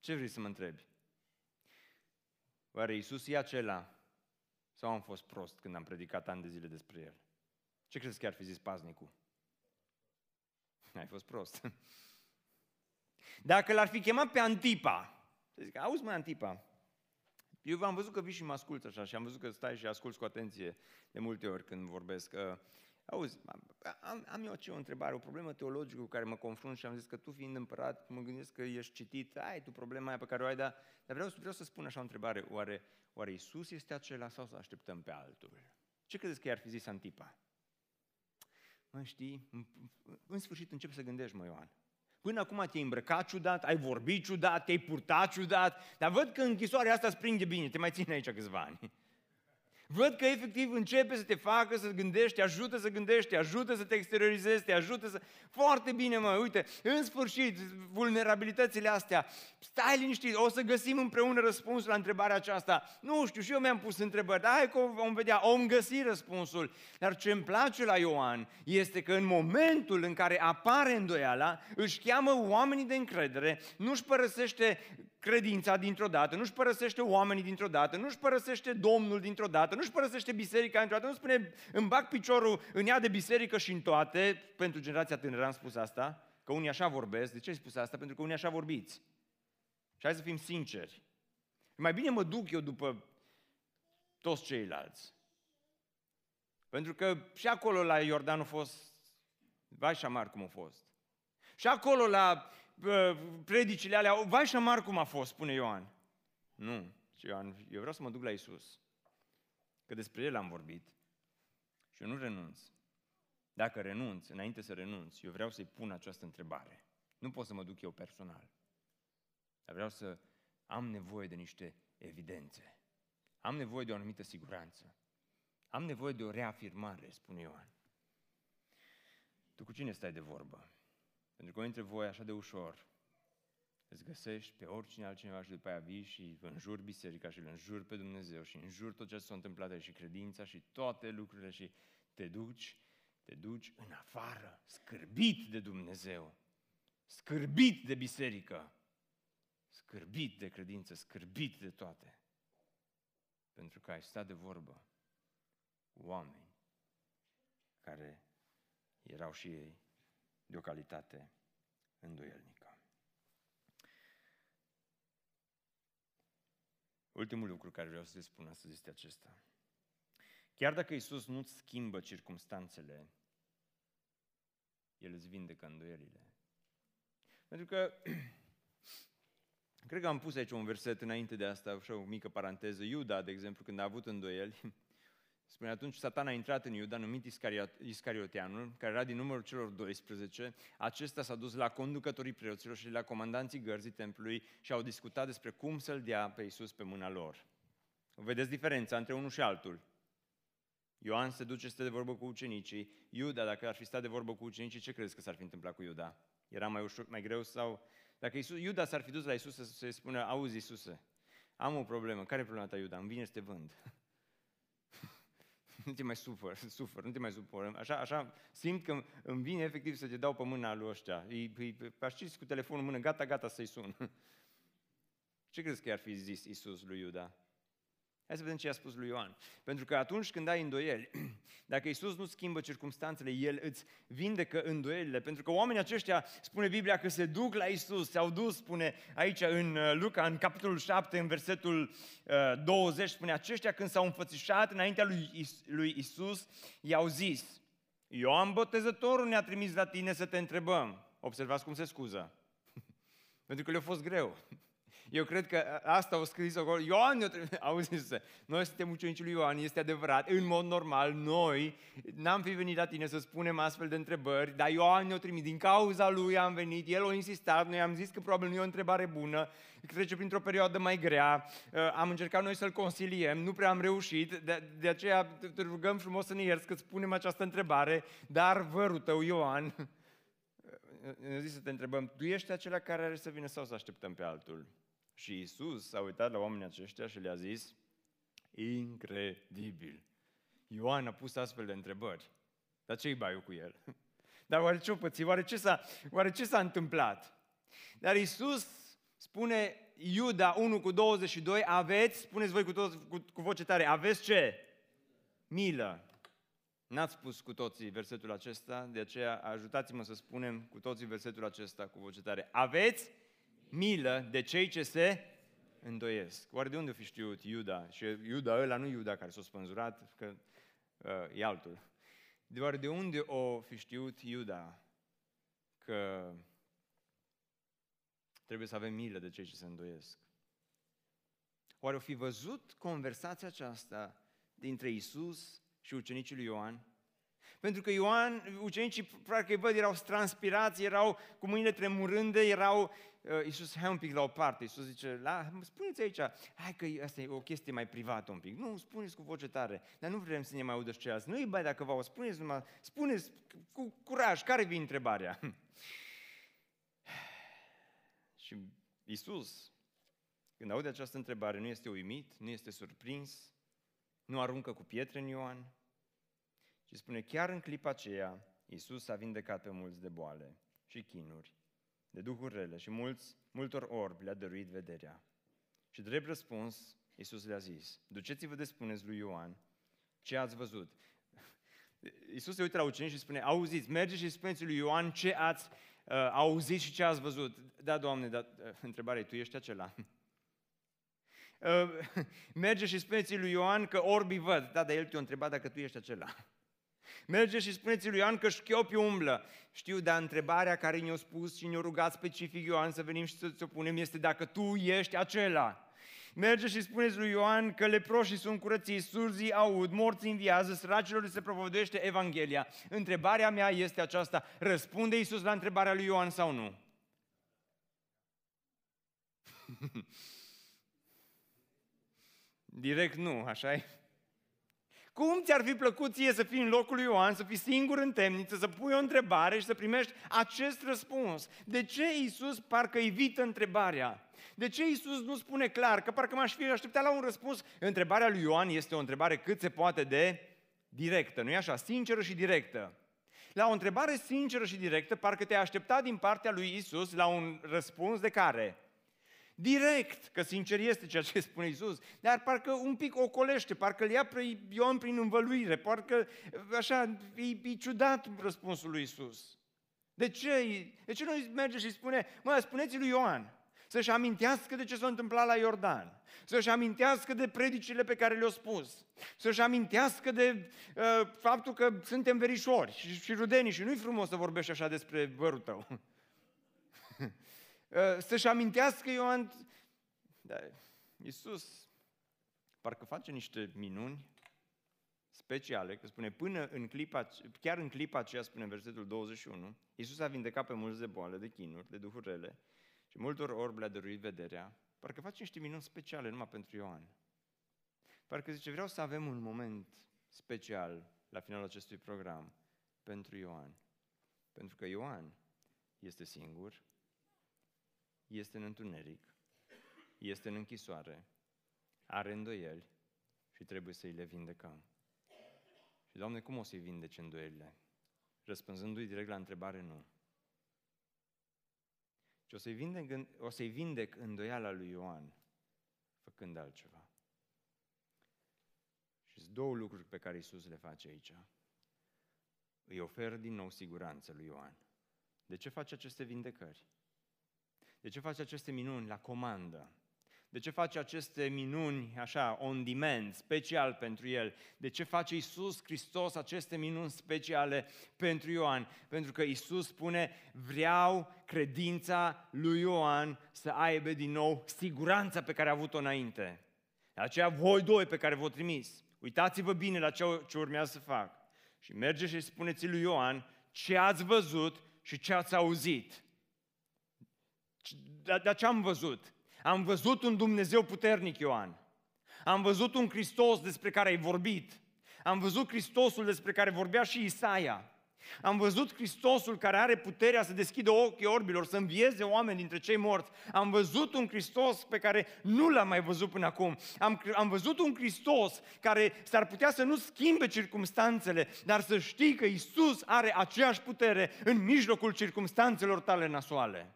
Ce vrei să mă întrebi? Oare Iisus e acela sau am fost prost când am predicat ani de zile despre El? Ce crezi că ar fi zis paznicul? Ai fost prost. Dacă l-ar fi chemat pe Antipa, să zic, auzi mai Antipa, eu v-am văzut că vii și mă asculți așa și am văzut că stai și asculți cu atenție de multe ori când vorbesc. Auzi, am, am eu aici o întrebare, o problemă teologică cu care mă confrunt și am zis că tu fiind împărat, mă gândesc că ești citit, ai tu problema aia pe care o ai, dar, dar vreau, vreau să spun așa o întrebare, oare, oare Isus este acela sau să așteptăm pe altul? Ce credeți că i-ar fi zis Antipa? Mă știi, în, în sfârșit începi să gândești, mă Ioan. Până acum te-ai îmbrăcat ciudat, ai vorbit ciudat, te-ai purtat ciudat, dar văd că închisoarea asta îți prinde bine, te mai ține aici câțiva ani. Văd că efectiv începe să te facă să gândești, te ajută să gândești, te ajută să te exteriorizezi, te ajută să... Foarte bine, mă, uite, în sfârșit, vulnerabilitățile astea, stai liniștit, o să găsim împreună răspunsul la întrebarea aceasta. Nu știu, și eu mi-am pus întrebări, dar hai că vom vedea, om găsi răspunsul. Dar ce îmi place la Ioan este că în momentul în care apare îndoiala, își cheamă oamenii de încredere, nu-și părăsește credința dintr-o dată, nu-și părăsește oamenii dintr-o dată, nu-și părăsește Domnul dintr-o dată, nu-și părăsește biserica dintr-o dată, nu spune îmi bag piciorul în ea de biserică și în toate, pentru generația tânără am spus asta, că unii așa vorbesc. De ce ai spus asta? Pentru că unii așa vorbiți. Și hai să fim sinceri. Mai bine mă duc eu după toți ceilalți. Pentru că și acolo la Iordan a fost, vai și șamar cum a fost. Și acolo la predicile alea, vai și șamar cum a fost, spune Ioan. Nu, Ioan, eu vreau să mă duc la Isus. Că despre El am vorbit. Și eu nu renunț. Dacă renunț, înainte să renunț, eu vreau să-i pun această întrebare. Nu pot să mă duc eu personal. Dar vreau să am nevoie de niște evidențe. Am nevoie de o anumită siguranță. Am nevoie de o reafirmare, spune Ioan. Tu cu cine stai de vorbă? Pentru că între voi așa de ușor îți găsești pe oricine altcineva și după aia vii și înjuri biserica și îl înjuri pe Dumnezeu și înjuri tot ce s-a întâmplat aici și credința și toate lucrurile și te duci, te duci în afară, scârbit de Dumnezeu, scârbit de biserică, scârbit de credință, scârbit de toate. Pentru că ai stat de vorbă cu oameni care erau și ei de o calitate îndoielnică. Ultimul lucru care vreau să-ți spun astăzi este acesta. Chiar dacă Isus nu-ți schimbă circumstanțele, El îți vindecă îndoielile. Pentru că, cred că am pus aici un verset înainte de asta, așa o mică paranteză. Iuda, de exemplu, când a avut îndoieli, Spune atunci, Satan a intrat în Iuda, numit Iscarioteanul, care era din numărul celor 12. Acesta s-a dus la conducătorii preoților și la comandanții gărzii templului și au discutat despre cum să-l dea pe Iisus pe mâna lor. Vedeți diferența între unul și altul. Ioan se duce, să de vorbă cu ucenicii. Iuda, dacă ar fi stat de vorbă cu ucenicii, ce crezi că s-ar fi întâmplat cu Iuda? Era mai, ușor, mai greu sau... Dacă Iisus, Iuda s-ar fi dus la Iisus să-i spună, auzi Iisuse, am o problemă. Care e problema ta, Iuda? Îmi vine să te vând. nu te mai supăr, sufăr, nu te mai supăr. Așa, așa simt că îmi vine efectiv să te dau pe mâna lui ăștia. Îi, îi aș cu telefonul în mână, gata, gata să-i sun. Ce crezi că ar fi zis Isus lui Iuda? Hai să vedem ce a spus lui Ioan. Pentru că atunci când ai îndoieli, dacă Isus nu schimbă circumstanțele, El îți vindecă îndoielile. Pentru că oamenii aceștia, spune Biblia, că se duc la Isus, se-au dus, spune aici în uh, Luca, în capitolul 7, în versetul 20, uh, spune, aceștia când s-au înfățișat înaintea lui, Is- lui Isus, i-au zis, Ioan Botezătorul ne-a trimis la tine să te întrebăm. Observați cum se scuză. Pentru că le-a fost greu. Eu cred că asta au scris acolo. Ioan ne-a trimis. Auziți, noi suntem ucenicii lui Ioan, este adevărat. În mod normal, noi n-am fi venit la tine să spunem astfel de întrebări, dar Ioan ne-a trimis. Din cauza lui am venit, el a insistat, noi am zis că probabil nu e o întrebare bună, trece printr-o perioadă mai grea, uh, am încercat noi să-l consiliem, nu prea am reușit, de, de aceea te rugăm frumos să ne ierți că spunem această întrebare, dar vărul tău, Ioan, ne zis să te întrebăm, tu ești acela care are să vină sau să așteptăm pe altul? Și Isus s-a uitat la oamenii aceștia și le-a zis, incredibil. Ioan a pus astfel de întrebări. Dar ce-i baiul cu el? Dar oare ce-o păți? Oare ce s-a, oare ce s-a întâmplat? Dar Isus spune Iuda 1 cu 22, aveți, spuneți voi cu, toți, cu, cu voce tare, aveți ce? Milă. N-ați spus cu toții versetul acesta, de aceea ajutați-mă să spunem cu toții versetul acesta cu voce tare. Aveți milă de cei ce se îndoiesc. Oare de unde fi știut Iuda? Și Iuda ăla, nu Iuda care s-a spânzurat, că uh, e altul. De oare de unde o fi știut Iuda că trebuie să avem milă de cei ce se îndoiesc? Oare o fi văzut conversația aceasta dintre Isus și ucenicii lui Ioan? Pentru că Ioan, ucenicii, parcă îi văd, erau transpirați, erau cu mâinile tremurânde, erau... Uh, Iisus, hai un pic la o parte. Iisus zice, la, spuneți aici, hai că asta e o chestie mai privată un pic. Nu, spuneți cu voce tare, dar nu vrem să ne mai audă ceilalți. Nu-i bai dacă vă spuneți numai, spuneți cu curaj, care vine întrebarea? Și Iisus, când aude această întrebare, nu este uimit, nu este surprins, nu aruncă cu pietre în Ioan, ci spune, chiar în clipa aceea, Iisus a vindecat pe mulți de boale și chinuri, de duhuri rele și mulți, multor orbi le-a dăruit vederea. Și drept răspuns, Iisus le-a zis, duceți-vă de spuneți lui Ioan ce ați văzut. Iisus se uită la ucenici și spune, auziți, mergeți și spuneți lui Ioan ce ați uh, auzit și ce ați văzut. Da, Doamne, dar uh, întrebarea e, tu ești acela? Uh, merge și spuneți lui Ioan că orbii văd. Da, dar el te-a întrebat dacă tu ești acela. Merge și spuneți lui Ioan că șchiopii umblă. Știu, dar întrebarea care ne-a spus și ne-a rugat specific Ioan să venim și să-ți o punem este dacă tu ești acela. Merge și spuneți lui Ioan că leproșii sunt curățiți, surzii aud, morții înviază, săracilor se propovăduiește Evanghelia. Întrebarea mea este aceasta, răspunde Iisus la întrebarea lui Ioan sau nu? Direct nu, așa e? Cum ți-ar fi plăcut ție să fii în locul lui Ioan, să fii singur în temniță, să pui o întrebare și să primești acest răspuns? De ce Iisus parcă evită întrebarea? De ce Iisus nu spune clar? Că parcă m-aș fi așteptat la un răspuns. Întrebarea lui Ioan este o întrebare cât se poate de directă, nu-i așa? Sinceră și directă. La o întrebare sinceră și directă, parcă te-ai așteptat din partea lui Isus la un răspuns de care? Direct, că sincer este ceea ce spune Isus, dar parcă un pic ocolește, parcă îl ia pe Ioan prin învăluire, parcă așa, e, e ciudat răspunsul lui Isus. De ce? De ce nu merge și spune, mă, spuneți lui Ioan, să-și amintească de ce s-a întâmplat la Iordan, să-și amintească de predicile pe care le-au spus, să-și amintească de uh, faptul că suntem verișori și, și rudenii și nu-i frumos să vorbești așa despre vărul tău. Uh, să-și amintească Ioan, da, Iisus parcă face niște minuni speciale, că spune până în clipa, chiar în clipa aceea, spune în versetul 21, Iisus a vindecat pe mulți de boale, de chinuri, de duhuri rele și multor orbi le-a dăruit vederea, parcă face niște minuni speciale numai pentru Ioan. Parcă zice, vreau să avem un moment special la finalul acestui program pentru Ioan. Pentru că Ioan este singur, este în întuneric, este în închisoare, are îndoieli și trebuie să îi le vindecăm. Și, Doamne, cum o să-i vindece îndoielile? Răspunzându-i direct la întrebare, nu. Și o să-i vindec, o să-i vindec îndoiala lui Ioan, făcând altceva. Și sunt două lucruri pe care Isus le face aici. Îi oferă din nou siguranță lui Ioan. De ce face aceste vindecări? De ce face aceste minuni la comandă? De ce face aceste minuni așa, on demand, special pentru el? De ce face Isus Hristos aceste minuni speciale pentru Ioan? Pentru că Isus spune, vreau credința lui Ioan să aibă din nou siguranța pe care a avut-o înainte. De aceea voi doi pe care vă trimis, uitați-vă bine la ce, ce urmează să fac. Și mergeți și spuneți lui Ioan ce ați văzut și ce ați auzit. Dar ce am văzut? Am văzut un Dumnezeu puternic, Ioan. Am văzut un Hristos despre care ai vorbit. Am văzut Hristosul despre care vorbea și Isaia. Am văzut Hristosul care are puterea să deschidă ochii orbilor, să învieze oameni dintre cei morți. Am văzut un Hristos pe care nu l-am mai văzut până acum. Am, am văzut un Hristos care s-ar putea să nu schimbe circumstanțele, dar să știi că Isus are aceeași putere în mijlocul circumstanțelor tale nasoale.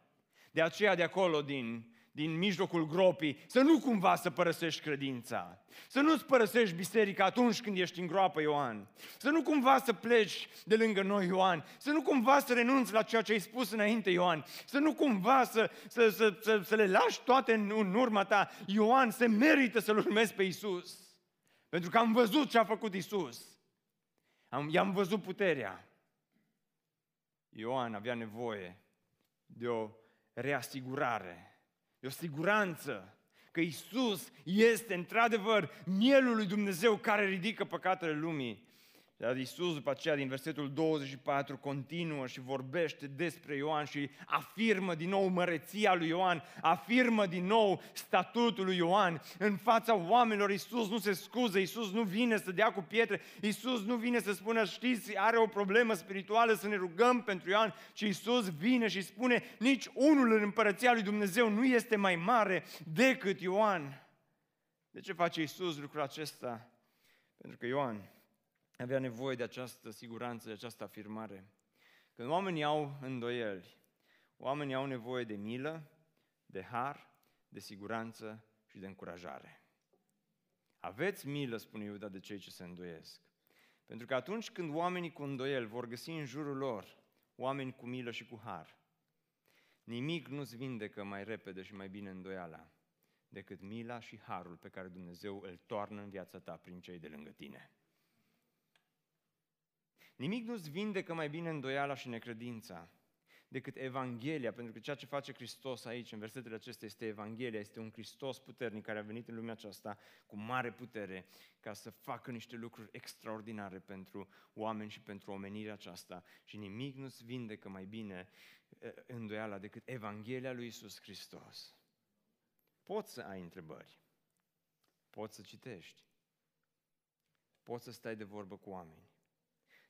De aceea de acolo, din, din mijlocul gropii, să nu cumva să părăsești credința. Să nu-ți părăsești biserica atunci când ești în groapă, Ioan. Să nu cumva să pleci de lângă noi, Ioan. Să nu cumva să renunți la ceea ce ai spus înainte, Ioan. Să nu cumva să, să, să, să, să le lași toate în, în urma ta. Ioan, se merită să-L urmezi pe Isus. Pentru că am văzut ce a făcut Isus. Am, i-am văzut puterea. Ioan avea nevoie de o reasigurare, e o siguranță că Isus este într-adevăr mielul lui Dumnezeu care ridică păcatele lumii. Dar Iisus după aceea din versetul 24 continuă și vorbește despre Ioan și afirmă din nou măreția lui Ioan, afirmă din nou statutul lui Ioan. În fața oamenilor Iisus nu se scuză, Iisus nu vine să dea cu pietre, Iisus nu vine să spună, știți, are o problemă spirituală, să ne rugăm pentru Ioan, ci Iisus vine și spune, nici unul în împărăția lui Dumnezeu nu este mai mare decât Ioan. De ce face Iisus lucrul acesta? Pentru că Ioan avea nevoie de această siguranță, de această afirmare. Când oamenii au îndoieli, oamenii au nevoie de milă, de har, de siguranță și de încurajare. Aveți milă, spune Iuda, de cei ce se îndoiesc. Pentru că atunci când oamenii cu îndoiel vor găsi în jurul lor oameni cu milă și cu har, nimic nu-ți vindecă mai repede și mai bine îndoiala decât mila și harul pe care Dumnezeu îl toarnă în viața ta prin cei de lângă tine. Nimic nu-ți vindecă mai bine îndoiala și necredința decât Evanghelia, pentru că ceea ce face Hristos aici, în versetele acestea, este Evanghelia, este un Hristos puternic care a venit în lumea aceasta cu mare putere ca să facă niște lucruri extraordinare pentru oameni și pentru omenirea aceasta. Și nimic nu-ți vindecă mai bine eh, îndoiala decât Evanghelia lui Isus Hristos. Poți să ai întrebări, poți să citești, poți să stai de vorbă cu oameni,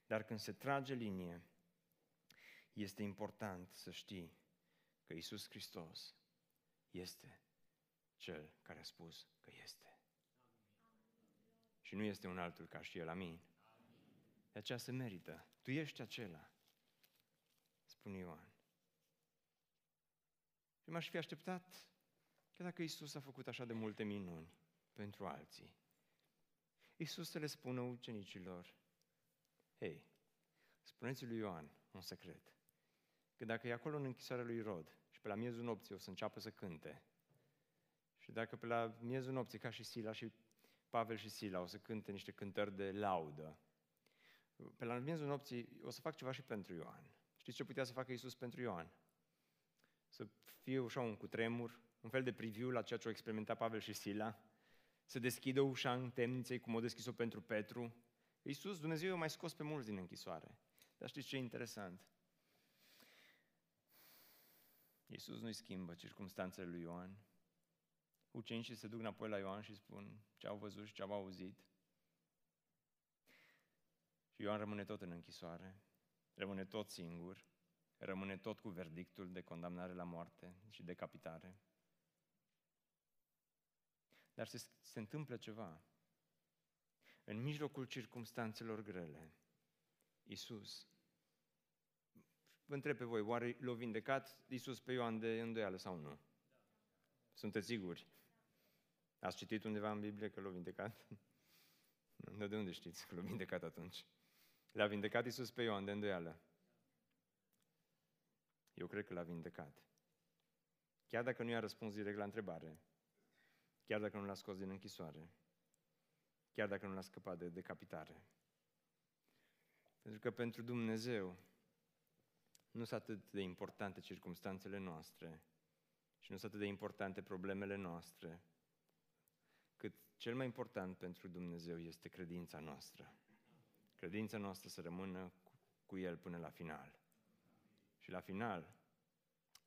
dar când se trage linie, este important să știi că Isus Hristos este Cel care a spus că este. Și nu este un altul ca și El, amin. De aceea se merită. Tu ești acela, spune Ioan. Și m-aș fi așteptat, că dacă Isus a făcut așa de multe minuni pentru alții, Isus să le spună ucenicilor, Hei, spuneți lui Ioan un secret. Că dacă e acolo în închisoarea lui Rod și pe la miezul nopții o să înceapă să cânte, și dacă pe la miezul nopții, ca și Sila și Pavel și Sila, o să cânte niște cântări de laudă, pe la miezul nopții o să fac ceva și pentru Ioan. Știți ce putea să facă Isus pentru Ioan? Să fie așa un cutremur, un fel de preview la ceea ce au experimentat Pavel și Sila, să deschidă ușa în temniței, cum o deschis-o pentru Petru, Iisus, Dumnezeu, a mai scos pe mulți din închisoare. Dar știți ce e interesant? Iisus nu-i schimbă circumstanțele lui Ioan. Ucenicii se duc înapoi la Ioan și spun ce au văzut și ce au auzit. Și Ioan rămâne tot în închisoare, rămâne tot singur, rămâne tot cu verdictul de condamnare la moarte și decapitare. Dar se, se întâmplă ceva în mijlocul circumstanțelor grele, Isus, vă întreb pe voi, oare l-a vindecat Isus pe Ioan de îndoială sau nu? Sunteți siguri? Ați citit undeva în Biblie că l-a vindecat? Nu, de unde știți că l-a vindecat atunci? L-a vindecat Isus pe Ioan de îndoială. Eu cred că l-a vindecat. Chiar dacă nu i-a răspuns direct la întrebare, chiar dacă nu l-a scos din închisoare, chiar dacă nu l-a scăpat de decapitare. Pentru că pentru Dumnezeu nu sunt atât de importante circumstanțele noastre și nu sunt atât de importante problemele noastre, cât cel mai important pentru Dumnezeu este credința noastră. Credința noastră să rămână cu El până la final. Și la final,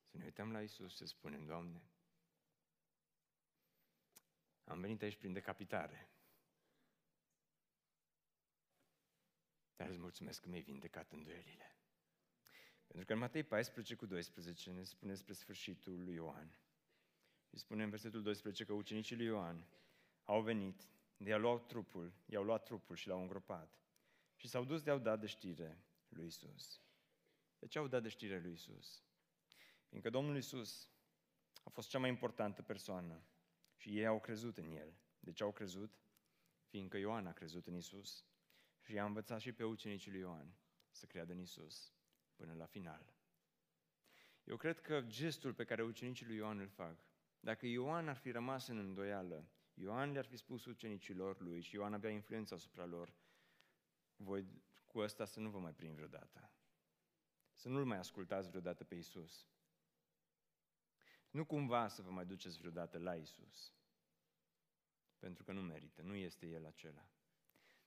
să ne uităm la Isus și să spunem, Doamne, am venit aici prin decapitare. Dar îți mulțumesc că mi-ai vindecat îndoielile. Pentru că în Matei 14 cu 12 ne spune spre sfârșitul lui Ioan. Îi spune în versetul 12 că ucenicii lui Ioan au venit, i-au luat trupul, i-au luat trupul și l-au îngropat. Și s-au dus de-au dat de știre lui Isus. De ce au dat de știre lui Isus? Fiindcă Domnul Isus a fost cea mai importantă persoană și ei au crezut în El. De ce au crezut? Fiindcă Ioan a crezut în Isus și i-a învățat și pe ucenicii lui Ioan să creadă în Isus până la final. Eu cred că gestul pe care ucenicii lui Ioan îl fac, dacă Ioan ar fi rămas în îndoială, Ioan le-ar fi spus ucenicilor lui și Ioan avea influența asupra lor, voi cu ăsta să nu vă mai prind vreodată. Să nu-L mai ascultați vreodată pe Isus. Nu cumva să vă mai duceți vreodată la Isus. Pentru că nu merită, nu este El acela.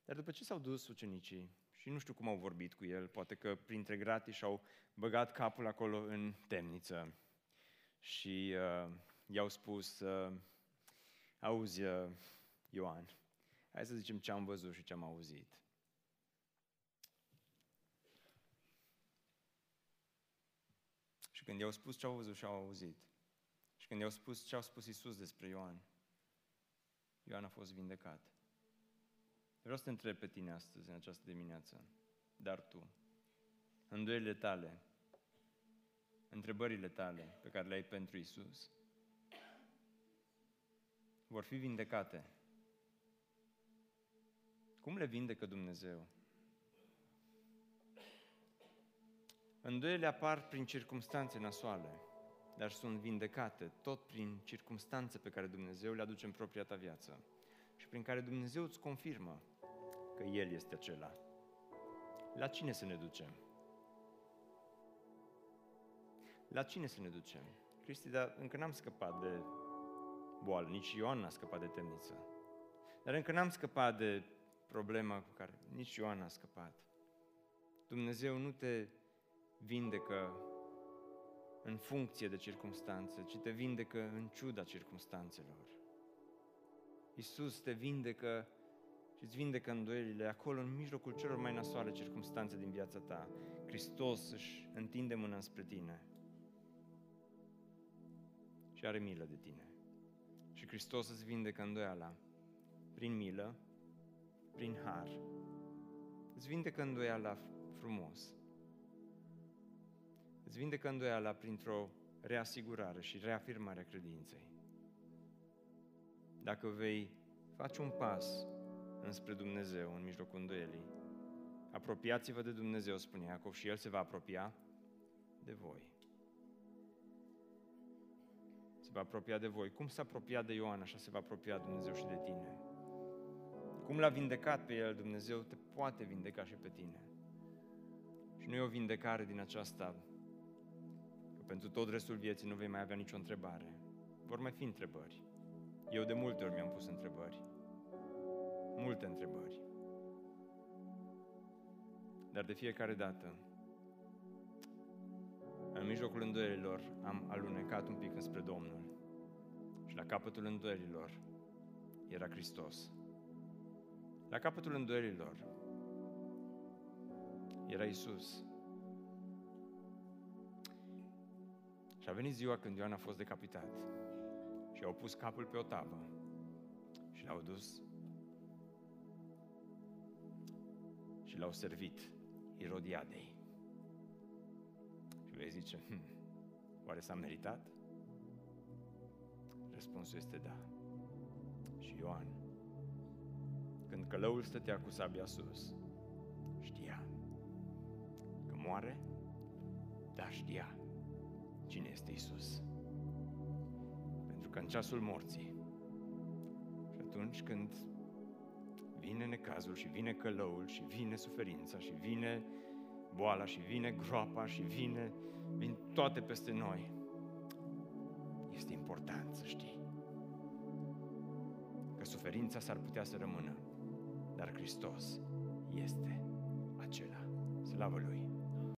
Dar după ce s-au dus ucenicii Și nu știu cum au vorbit cu el, poate că printre gratii și-au băgat capul acolo în temniță și uh, i-au spus, uh, auzi, uh, Ioan, hai să zicem ce am văzut și ce am auzit. Și când i-au spus ce au văzut și au auzit, și când i-au spus ce au spus Isus despre Ioan, Ioan a fost vindecat. Vreau să te întreb pe tine astăzi, în această dimineață, dar tu, îndoielile tale, întrebările tale pe care le ai pentru Isus, vor fi vindecate. Cum le vindecă Dumnezeu? Îndoiele apar prin circumstanțe nasoale, dar sunt vindecate tot prin circumstanțe pe care Dumnezeu le aduce în propria ta viață și prin care Dumnezeu îți confirmă că El este acela. La cine să ne ducem? La cine să ne ducem? Cristi, dar încă n-am scăpat de boală, nici Ioan n-a scăpat de temniță. Dar încă n-am scăpat de problema cu care nici Ioan n-a scăpat. Dumnezeu nu te vindecă în funcție de circunstanțe, ci te vindecă în ciuda circunstanțelor. Iisus te vindecă și îți vindecă îndoielile acolo, în mijlocul celor mai nasoale circunstanțe din viața ta. Hristos își întinde mâna spre tine și are milă de tine. Și Hristos îți vindecă îndoiala prin milă, prin har. Îți vindecă îndoiala frumos. Îți vindecă îndoiala printr-o reasigurare și reafirmare a credinței. Dacă vei face un pas înspre Dumnezeu în mijlocul îndoielii, apropiați-vă de Dumnezeu, spune Iacov, și El se va apropia de voi. Se va apropia de voi. Cum s-a apropiat de Ioan, așa se va apropia Dumnezeu și de tine. Cum l-a vindecat pe el Dumnezeu, te poate vindeca și pe tine. Și nu e o vindecare din aceasta că pentru tot restul vieții nu vei mai avea nicio întrebare. Vor mai fi întrebări. Eu de multe ori mi-am pus întrebări. Multe întrebări. Dar de fiecare dată, în mijlocul îndoielilor, am alunecat un pic înspre Domnul. Și la capătul îndoielilor era Hristos. La capătul îndoielilor era Isus. Și a venit ziua când Ioan a fost decapitat și au pus capul pe o tavă și l-au dus și l-au servit Irodiadei. Și vei zice, hm, oare s-a meritat? Răspunsul este da. Și Ioan când călăul stătea cu sabia sus, știa că moare, dar știa cine este Isus. Pentru că în ceasul morții și atunci când vine necazul și vine călăul și vine suferința și vine boala și vine groapa și vine, vin toate peste noi, este important să știi că suferința s-ar putea să rămână, dar Hristos este acela. Slavă Lui!